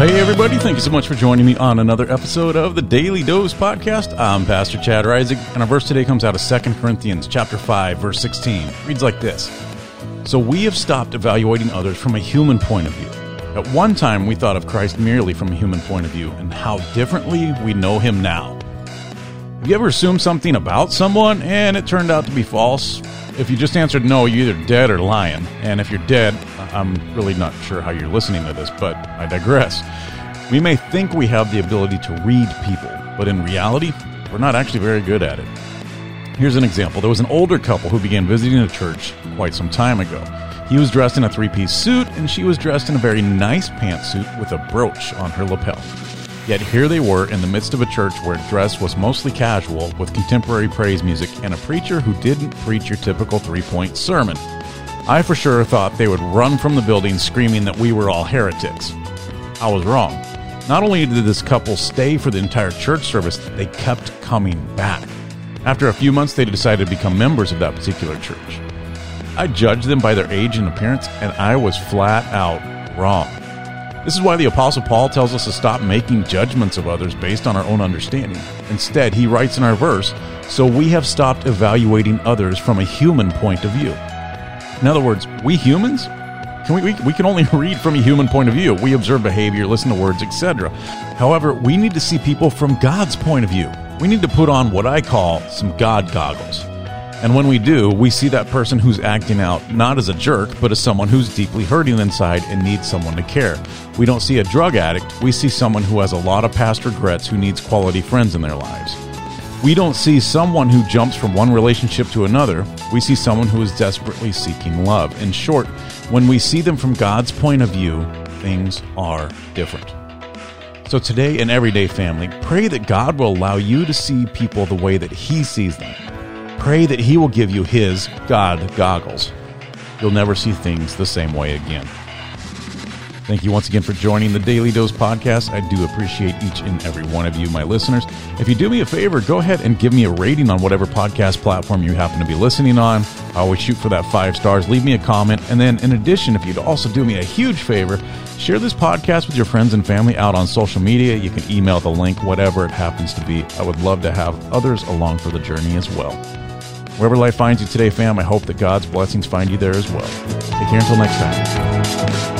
hey, everybody. Thank you so much for joining me on another episode of the Daily Dose Podcast. I'm Pastor Chad Rising, and our verse today comes out of 2 Corinthians chapter 5, verse 16. It reads like this So we have stopped evaluating others from a human point of view. At one time, we thought of Christ merely from a human point of view, and how differently we know him now. Have you ever assumed something about someone and it turned out to be false? If you just answered no, you're either dead or lying. And if you're dead, I'm really not sure how you're listening to this, but I digress. We may think we have the ability to read people, but in reality, we're not actually very good at it. Here's an example. There was an older couple who began visiting a church quite some time ago. He was dressed in a three piece suit, and she was dressed in a very nice pantsuit with a brooch on her lapel. Yet here they were in the midst of a church where dress was mostly casual, with contemporary praise music and a preacher who didn't preach your typical three point sermon. I for sure thought they would run from the building screaming that we were all heretics. I was wrong. Not only did this couple stay for the entire church service, they kept coming back. After a few months, they decided to become members of that particular church. I judged them by their age and appearance, and I was flat out wrong. This is why the Apostle Paul tells us to stop making judgments of others based on our own understanding. Instead, he writes in our verse, So we have stopped evaluating others from a human point of view. In other words, we humans, can we, we, we can only read from a human point of view. We observe behavior, listen to words, etc. However, we need to see people from God's point of view. We need to put on what I call some God goggles. And when we do, we see that person who's acting out not as a jerk, but as someone who's deeply hurting inside and needs someone to care. We don't see a drug addict, we see someone who has a lot of past regrets who needs quality friends in their lives. We don't see someone who jumps from one relationship to another, we see someone who is desperately seeking love. In short, when we see them from God's point of view, things are different. So today, in Everyday Family, pray that God will allow you to see people the way that He sees them. Pray that He will give you His God goggles. You'll never see things the same way again. Thank you once again for joining the Daily Dose podcast. I do appreciate each and every one of you, my listeners. If you do me a favor, go ahead and give me a rating on whatever podcast platform you happen to be listening on. I always shoot for that five stars. Leave me a comment. And then, in addition, if you'd also do me a huge favor, share this podcast with your friends and family out on social media. You can email the link, whatever it happens to be. I would love to have others along for the journey as well. Wherever life finds you today, fam, I hope that God's blessings find you there as well. Take care until next time.